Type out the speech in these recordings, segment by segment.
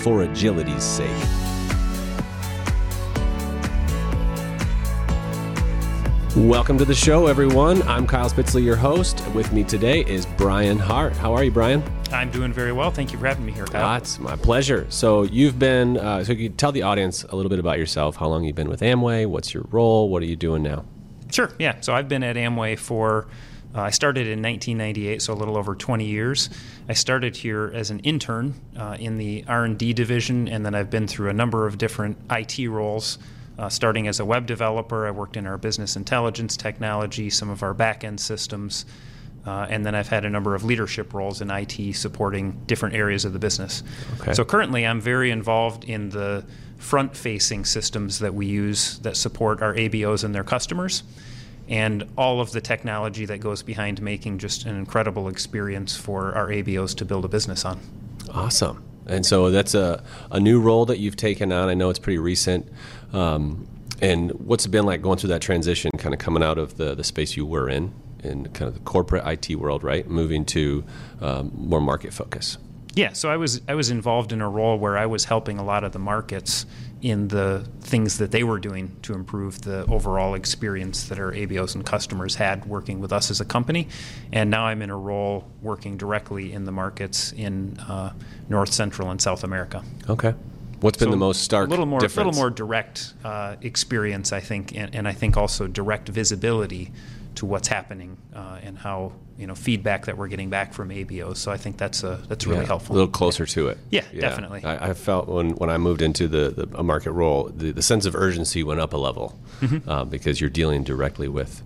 for agility's sake. Welcome to the show, everyone. I'm Kyle Spitzley, your host. With me today is Brian Hart. How are you, Brian? I'm doing very well. Thank you for having me here, Kyle. That's my pleasure. So you've been, uh, so you tell the audience a little bit about yourself. How long you've been with Amway? What's your role? What are you doing now? Sure. Yeah. So I've been at Amway for. Uh, I started in 1998, so a little over 20 years. I started here as an intern uh, in the R&D division, and then I've been through a number of different IT roles. Uh, starting as a web developer, I worked in our business intelligence technology, some of our back end systems, uh, and then I've had a number of leadership roles in IT supporting different areas of the business. Okay. So currently, I'm very involved in the front facing systems that we use that support our ABOs and their customers. And all of the technology that goes behind making just an incredible experience for our ABOs to build a business on. Awesome. And so that's a, a new role that you've taken on. I know it's pretty recent. Um, and what's it been like going through that transition, kind of coming out of the, the space you were in, in kind of the corporate IT world, right? Moving to um, more market focus. Yeah, so I was I was involved in a role where I was helping a lot of the markets in the things that they were doing to improve the overall experience that our ABOs and customers had working with us as a company. And now I'm in a role working directly in the markets in uh, North Central and South America. Okay. What's been So the most stark a little more, difference? little more direct uh, experience, I think, and, and I think also direct visibility to what's happening uh, and how you know feedback that we're getting back from ABOs. So I think that's a, that's really Yeah, helpful. A little closer to it. Yeah, definitely. I, I felt when, when I moved into the, the a market role, the, the sense of urgency went up a level Mm-hmm. uh, because you're dealing directly with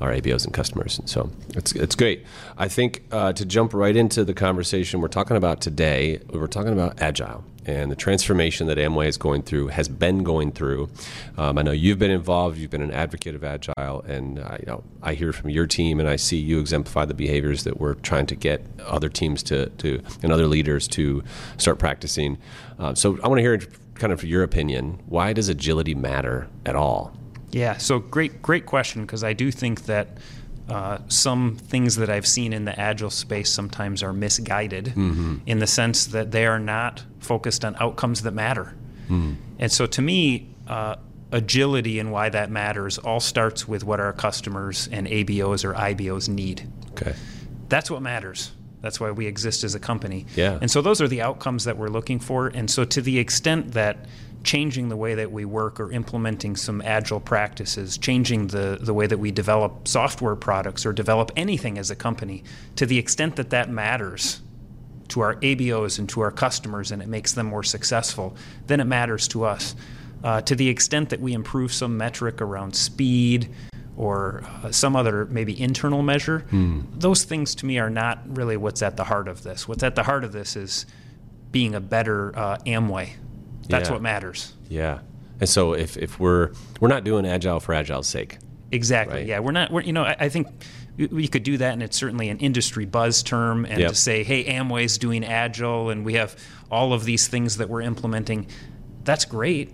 our ABOs and customers. So it's, it's great. I think uh, to jump right into the conversation we're talking about today, we're talking about Agile and the transformation that Amway is going through, has been going through. Um, I know you've been involved, you've been an advocate of Agile, and you know, I hear from your team and I see you exemplify the behaviors that we're trying to get other teams to, to and other leaders to start practicing. Uh, so I want to hear kind of your opinion. Why does agility matter at all? Yeah, so great, great question because I do think that uh, some things that I've seen in the agile space sometimes are misguided in the sense that they are not focused on outcomes that matter. And so to me, uh, agility and why that matters all starts with what our customers and ABOs or IBOs need. Okay. That's what matters. That's why we exist as a company. Yeah. And so those are the outcomes that we're looking for. And so to the extent that changing the way that we work or implementing some agile practices, changing the, the way that we develop software products or develop anything as a company, to the extent that that matters to our ABOs and to our customers and it makes them more successful, then it matters to us. Uh, to the extent that we improve some metric around speed or uh, some other maybe internal measure, those things to me are not really what's at the heart of this. What's at the heart of this is being a better uh, Amway. That's Yeah. what matters. Yeah. And so if, if we're we're not doing agile for agile's sake. Exactly. Right. Yeah, we're not. We're, you know, I, I think we- could do that, and it's certainly an industry buzz term. And Yep. to say, "Hey, Amway's doing agile, and we have all of these things that we're implementing," that's great.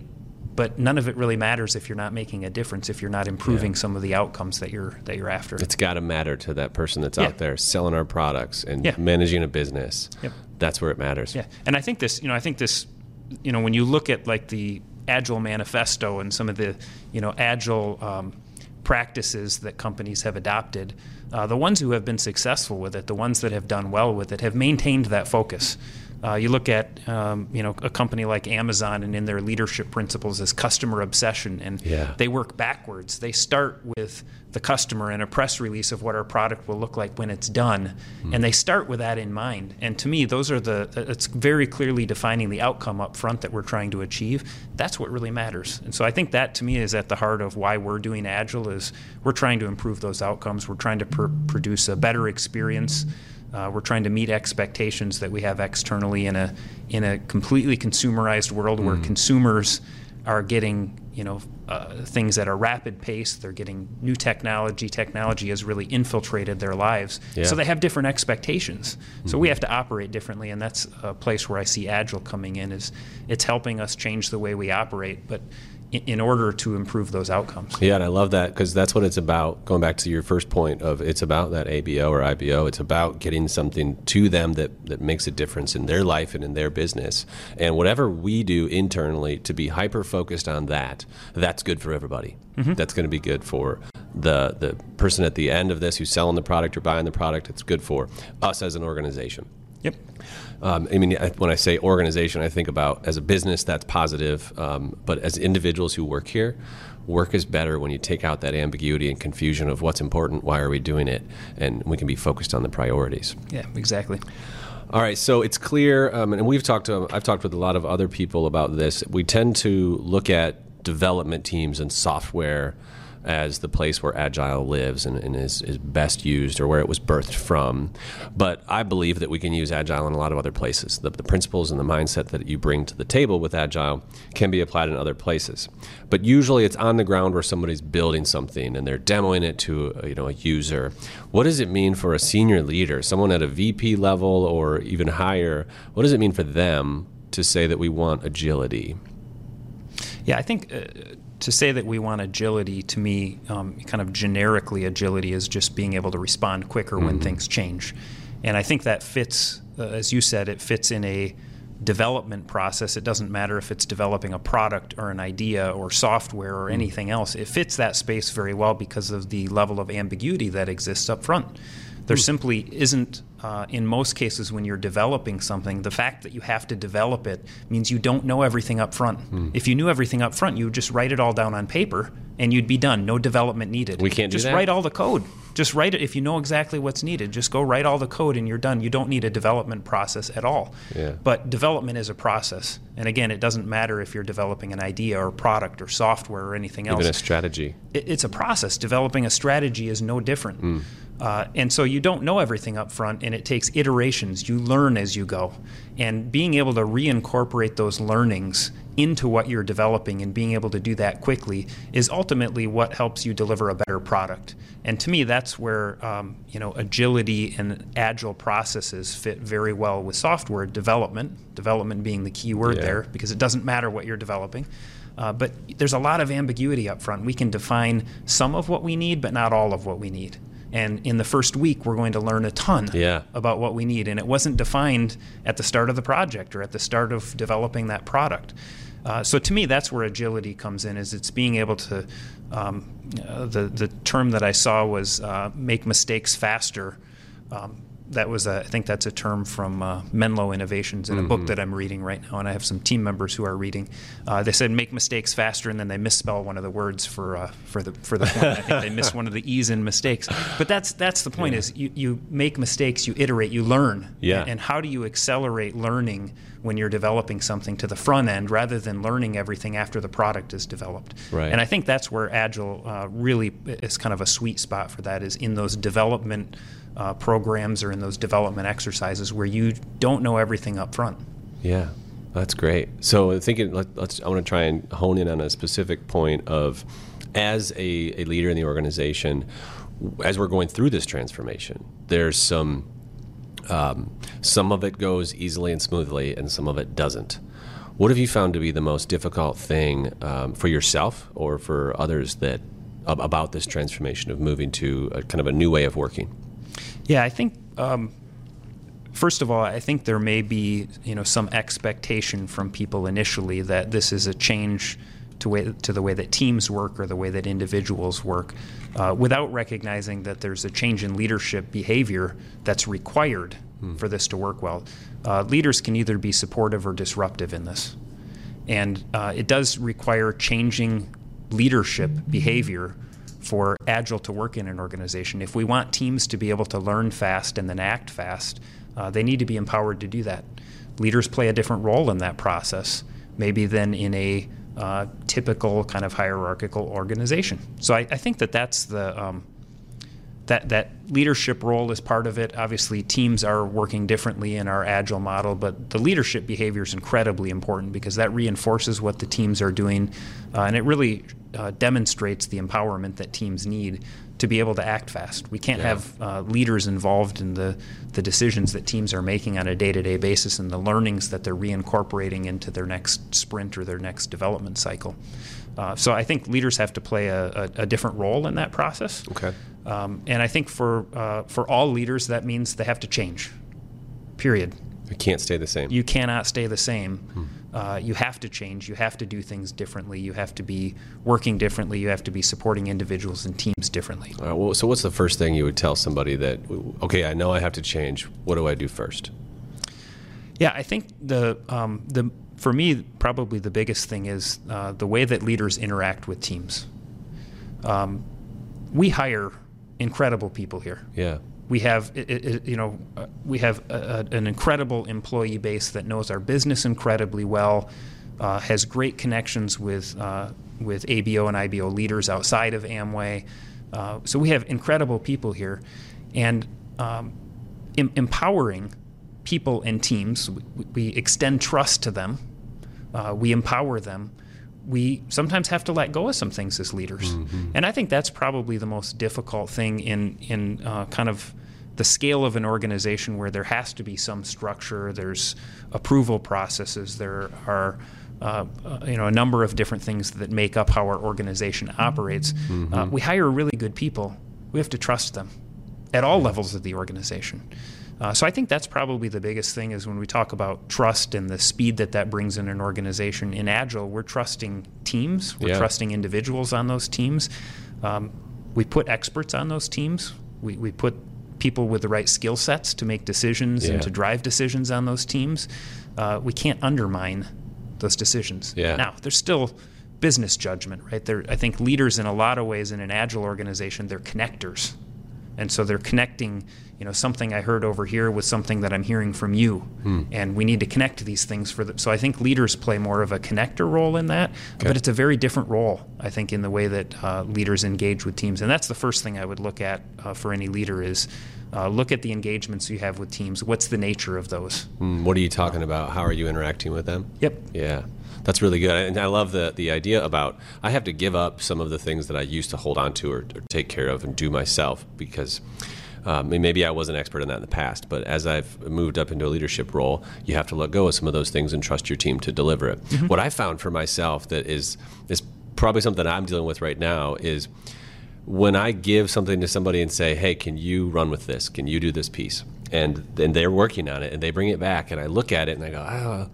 But none of it really matters if you're not making a difference. If you're not improving some of the outcomes that you're that you're after. It's got to matter to that person that's Yeah. out there selling our products and Yeah. managing a business. Yep. That's where it matters. Yeah, and I think this, you know, I think this, you know, when you look at like the Agile Manifesto and some of the, you know, Agile um, practices that companies have adopted, uh, the ones who have been successful with it, the ones that have done well with it, have maintained that focus. Uh, you look at, um, you know, a company like Amazon, and in their leadership principles is customer obsession, and Yeah. they work backwards. They start with the customer and a press release of what our product will look like when it's done, and they start with that in mind. And to me, those are the it's very clearly defining the outcome up front that we're trying to achieve. That's what really matters. And so I think that to me is at the heart of why we're doing agile is we're trying to improve those outcomes. We're trying to pr- produce a better experience. Uh, we're trying to meet expectations that we have externally in a in a completely consumerized world where consumers are getting you know uh, things at a rapid pace. They're getting new technology. Technology has really infiltrated their lives, Yeah. so they have different expectations. So we have to operate differently, and that's a place where I see Agile coming in. Is it's helping us change the way we operate, but in order to improve those outcomes. Yeah, and I love that because that's what it's about. Going back to your first point of it's about that ABO or IBO. It's about getting something to them that that makes a difference in their life and in their business. And whatever we do internally to be hyper focused on that, that's good for everybody. Mm-hmm. That's going to be good for the the person at the end of this who's selling the product or buying the product. It's good for us as an organization. Yep. Um, I mean, when I say organization, I think about as a business that's positive, um, but as individuals who work here, work is better when you take out that ambiguity and confusion of what's important, why are we doing it, and we can be focused on the priorities. Yeah, exactly. All right, so it's clear, um, and we've talked to, I've talked with a lot of other people about this. We tend to look at development teams and software as the place where Agile lives and, and is, is, best used or where it was birthed from. But I believe that we can use Agile in a lot of other places. The, the, principles and the mindset that you bring to the table with Agile can be applied in other places. But usually it's on the ground where somebody's building something and they're demoing it to a, you know, a user. What does it mean for a senior leader, someone at a VP level or even higher? What does it mean for them to say that we want agility? Yeah, I think uh, to say that we want agility to me, um, kind of generically, agility is just being able to respond quicker mm-hmm. when things change. And I think that fits, uh, as you said, it fits in a development process. It doesn't matter if it's developing a product or an idea or software or mm. anything else. It fits that space very well because of the level of ambiguity that exists up front. There mm. simply isn't, uh, in most cases, when you're developing something, the fact that you have to develop it means you don't know everything up front. Mm. If you knew everything up front, you would just write it all down on paper and you'd be done. No development needed. We can't just do that. write all the code. Just write it if you know exactly what's needed. Just go write all the code and you're done. You don't need a development process at all. Yeah. But development is a process. And again, it doesn't matter if you're developing an idea or product or software or anything else. Even a strategy. It, it's a process. Developing a strategy is no different. Mm. Uh, and so you don't know everything up front, and it takes iterations. You learn as you go. And being able to reincorporate those learnings into what you're developing and being able to do that quickly is ultimately what helps you deliver a better product. And to me, that's where um, you know agility and agile processes fit very well with software development. Development being the key word yeah. there, because it doesn't matter what you're developing. Uh, but there's a lot of ambiguity up front. We can define some of what we need, but not all of what we need. And in the first week, we're going to learn a ton yeah. about what we need. And it wasn't defined at the start of the project or at the start of developing that product. Uh, so to me, that's where agility comes in. Is it's being able to um, uh, the the term that I saw was uh, make mistakes faster. Um, that was a, I think that's a term from uh, Menlo Innovations in a mm-hmm. book that I'm reading right now, and I have some team members who are reading. Uh, they said make mistakes faster, and then they misspell one of the words for uh, for the for the point. I think they miss one of the e's in mistakes. But that's that's the point: yeah. is you, you make mistakes, you iterate, you learn. Yeah. And, and how do you accelerate learning when you're developing something to the front end rather than learning everything after the product is developed? Right. And I think that's where Agile uh, really is kind of a sweet spot for that. Is in those development uh, programs or in those development exercises where you don't know everything up front. Yeah, that's great. So thinking, let, us I want to try and hone in on a specific point of, as a, a leader in the organization, as we're going through this transformation, there's some um, some of it goes easily and smoothly, and some of it doesn't. What have you found to be the most difficult thing um, for yourself or for others that about this transformation of moving to a kind of a new way of working? Yeah, I think um, first of all, I think there may be you know some expectation from people initially that this is a change to way to the way that teams work or the way that individuals work, uh, without recognizing that there's a change in leadership behavior that's required hmm. for this to work well. Uh, leaders can either be supportive or disruptive in this, and uh, it does require changing leadership behavior for Agile to work in an organization. If we want teams to be able to learn fast and then act fast, uh, they need to be empowered to do that. Leaders play a different role in that process, maybe than in a uh, typical kind of hierarchical organization. So I, I think that that's the um, that that leadership role is part of it. Obviously, teams are working differently in our agile model, but the leadership behavior is incredibly important because that reinforces what the teams are doing, uh, and it really uh, demonstrates the empowerment that teams need to be able to act fast. We can't Yeah. have uh, leaders involved in the, the decisions that teams are making on a day to day basis and the learnings that they're reincorporating into their next sprint or their next development cycle. Uh, so I think leaders have to play a, a, a different role in that process. Okay. Um, and I think for uh, for all leaders, that means they have to change. Period. It can't stay the same. You cannot stay the same. Uh, you have to change. You have to do things differently. You have to be working differently. You have to be supporting individuals and teams differently. All right, well, so what's the first thing you would tell somebody that, okay, I know I have to change. What do I do first? Yeah, I think the um, the for me probably the biggest thing is uh, the way that leaders interact with teams. Um, we hire incredible people here. Yeah. we have it, it, you know uh, we have a, a, an incredible employee base that knows our business incredibly well, uh, has great connections with uh, with ABO and IBO leaders outside of Amway. Uh, so we have incredible people here, and um, em- empowering people and teams. We, we extend trust to them. Uh, we empower them. We sometimes have to let go of some things as leaders, and I think that's probably the most difficult thing in in uh, kind of the scale of an organization where there has to be some structure. There's approval processes. There are uh, uh, you know a number of different things that make up how our organization operates. Uh, we hire really good people. We have to trust them at all levels of the organization. Uh, so I think that's probably the biggest thing is when we talk about trust and the speed that that brings in an organization. In Agile, we're trusting teams, we're Yeah. trusting individuals on those teams. Um, we put experts on those teams. We, we put people with the right skill sets to make decisions Yeah. and to drive decisions on those teams. Uh, we can't undermine those decisions. Yeah. Now, there's still business judgment, right? They're, I think leaders, in a lot of ways, in an agile organization, they're connectors, and so they're connecting. You know, something I heard over here with something that I'm hearing from you, Hmm. and we need to connect these things for the. So I think leaders play more of a connector role in that, but it's a very different role, I think, in the way that uh, leaders engage with teams, and that's the first thing I would look at uh, for any leader is. Uh, look at the engagements you have with teams. What's the nature of those? Mm, What are you talking about? How are you interacting with them? Yep. Yeah, that's really good, and I love the the idea about I have to give up some of the things that I used to hold on to or, or take care of and do myself because. Um, maybe I wasn't an expert in that in the past, but as I've moved up into a leadership role, you have to let go of some of those things and trust your team to deliver it. What I found for myself that is is probably something I'm dealing with right now is when I give something to somebody and say, "Hey, can you run with this? Can you do this piece?" and then they're working on it and they bring it back and I look at it and I go, "Oh,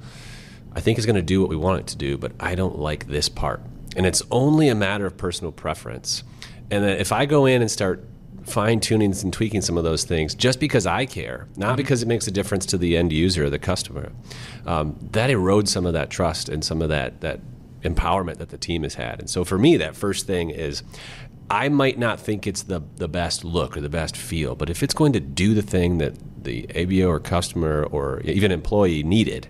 I think it's going to do what we want it to do, but I don't like this part." And it's only a matter of personal preference. And then if I go in and start fine tuning and tweaking some of those things just because I care, not because it makes a difference to the end user or the customer, um, that erodes some of that trust and some of that that empowerment that the team has had. And so for me, that first thing is I might not think it's the, the best look or the best feel, but if it's going to do the thing that the ABO or customer or even employee needed,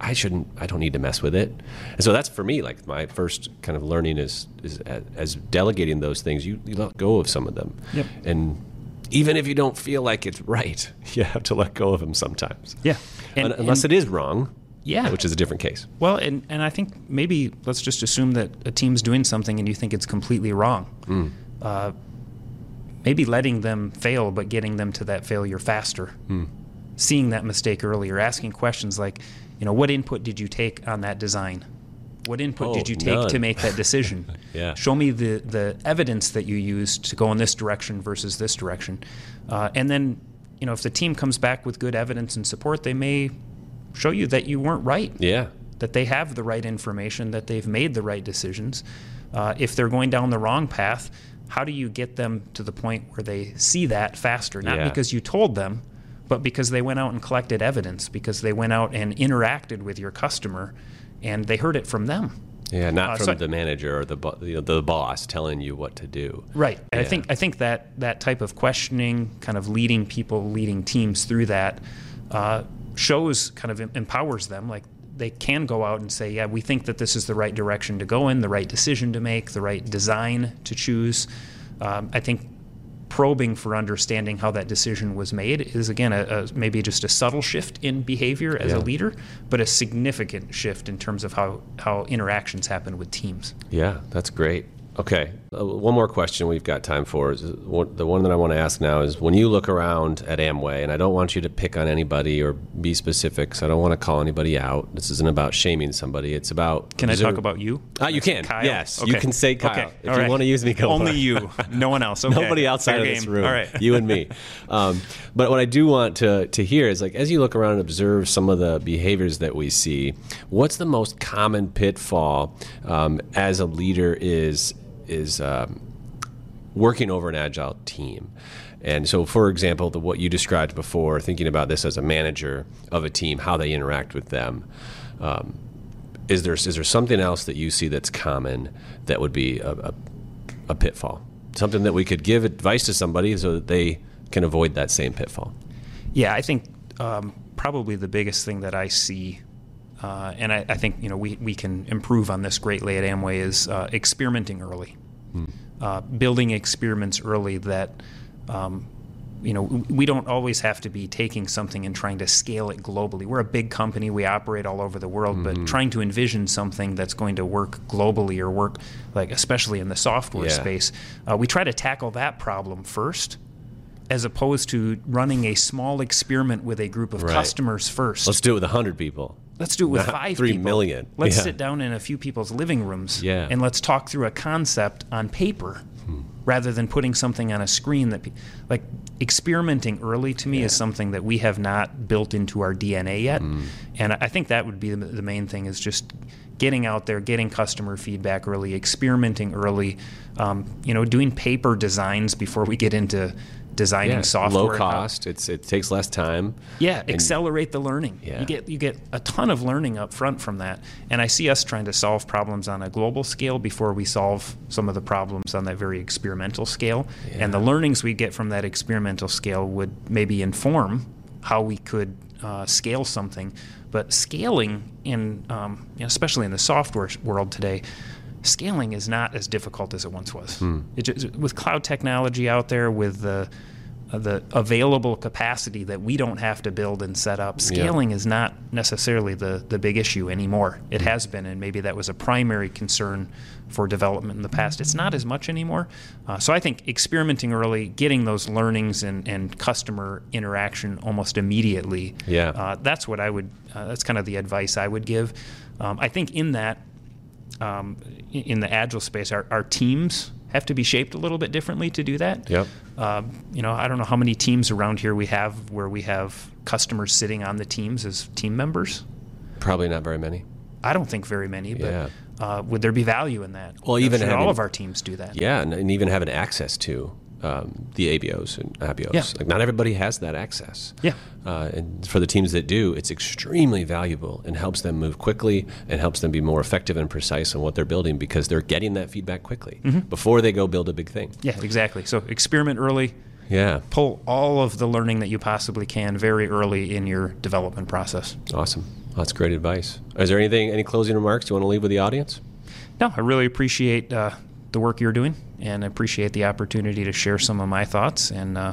I shouldn't. I don't need to mess with it. And so that's for me. Like my first kind of learning is is as, delegating those things. You, you let go of some of them, Yep. and even if you don't feel like it's right, you have to let go of them sometimes. Yeah. Un- unless it is wrong. Yeah. which is a different case. Well, and, and I think maybe let's just assume that a team's doing something and you think it's completely wrong. Hmm. Uh, maybe letting them fail, but getting them to that failure faster. Hmm. Seeing that mistake earlier, asking questions like, you know, what input did you take on that design? What input Oh, did you take to make that decision? Yeah. Show me the, the evidence that you used to go in this direction versus this direction. Uh, and then, you know, if the team comes back with good evidence and support, they may show you that you weren't right Yeah, that they have the right information, that they've made the right decisions. Uh, if they're going down the wrong path, how do you get them to the point where they see that faster? Not Yeah. because you told them, but because they went out and collected evidence, because they went out and interacted with your customer and they heard it from them. yeah. Not Uh, from so- the manager or the bo- you know, the boss telling you what to do. Right. And I think I think that that type of questioning, kind of leading people, leading teams through that, uh, shows kind of empowers them. Like they can go out and say, yeah, we think that this is the right direction to go in, the right decision to make, the right design to choose. Um, I think probing for understanding how that decision was made is again a, a, maybe just a subtle shift in behavior as Yeah. a leader, but a significant shift in terms of how how interactions happen with teams. Yeah, that's great. Okay, uh, one more question we've got time for is uh, the one that I want to ask now is when you look around at Amway, and I don't want you to pick on anybody or be specific, so I don't want to call anybody out. This isn't about shaming somebody. It's about Can I talk about you? Ah, you can. Kyle? Yes, you can say Kyle. Okay. If All you right. want to use me, go Only you. No one else. Okay. Nobody outside Fair of this room. All right. You and me. Um, but what I do want to, to hear is like, as you look around and observe some of the behaviors that we see, what's the most common pitfall um, as a leader is is um, working over an agile team? And so, for example, the, what you described before, thinking about this as a manager of a team, how they interact with them. Um, is there is there something else that you see that's common that would be a, a, a pitfall? Something that we could give advice to somebody so that they can avoid that same pitfall. Yeah, I think um, probably the biggest thing that I see, uh, and I, I think you know we, we can improve on this greatly at Amway is uh, experimenting early, uh, building experiments early that. Um, you know, we don't always have to be taking something and trying to scale it globally. We're a big company, we operate all over the world, but trying to envision something that's going to work globally or work, like, especially in the software Yeah. space, uh, we try to tackle that problem first as opposed to running a small experiment with a group of Right. customers 1st Let's do it with hundred people. Let's do it with not five three people. million. Let's Yeah. sit down in a few people's living rooms Yeah. and let's talk through a concept on paper rather than putting something on a screen that pe- like experimenting early to me is something that we have not built into our DNA yet. Mm. And I think that would be the, the main thing is just getting out there, getting customer feedback early, experimenting early, um, you know, doing paper designs before we get into designing Yeah, software. low cost. It's it takes less time. yeah, accelerate the learning. Yeah. You get you get a ton of learning up front from that. And I see us trying to solve problems on a global scale before we solve some of the problems on that very experimental scale. And the learnings we get from that experimental scale would maybe inform how we could uh, scale something. But scaling in, um, you know, especially in the software world today, scaling is not as difficult as it once was. It just, with cloud technology out there, with the uh, the available capacity that we don't have to build and set up, scaling is not necessarily the, the big issue anymore. It has been, and maybe that was a primary concern for development in the past. It's not as much anymore. Uh, so I think experimenting early, getting those learnings and, and customer interaction almost immediately. Yeah. Uh, that's what I would. Uh, that's kind of the advice I would give. Um, I think in that um, in the agile space, our, our teams have to be shaped a little bit differently to do that. Yep. Um, you know, I don't know how many teams around here we have where we have customers sitting on the teams as team members. Probably not very many. I don't think very many, but Yeah. uh, would there be value in that? Well, even having- all of our teams do that. Yeah, and, and even having access to um, the ABOs and ABOs. Yeah. Like not everybody has that access. Yeah. Uh, and for the teams that do, it's extremely valuable and helps them move quickly and helps them be more effective and precise in what they're building because they're getting that feedback quickly Mm-hmm. before they go build a big thing. Yeah, exactly. So experiment early. Yeah. Pull all of the learning that you possibly can very early in your development process. Awesome. That's great advice. Is there anything, any closing remarks you want to leave with the audience? No, I really appreciate uh, the work you're doing and appreciate the opportunity to share some of my thoughts. And uh,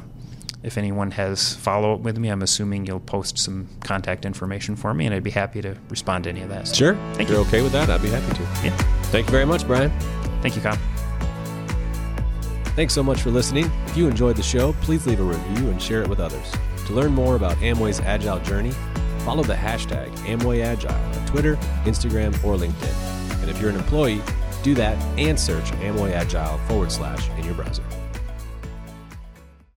if anyone has follow up with me, I'm assuming you'll post some contact information for me, and I'd be happy to respond to any of that. So, Sure. Thank if you're you. okay with that, I'd be happy to. Yeah. Thank you very much, Brian. Thank you, Kyle. Thanks so much for listening. If you enjoyed the show, please leave a review and share it with others. To learn more about Amway's Agile journey, follow the hashtag AmwayAgile on Twitter, Instagram, or LinkedIn. And if you're an employee, do that and search Amway Agile forward slash in your browser.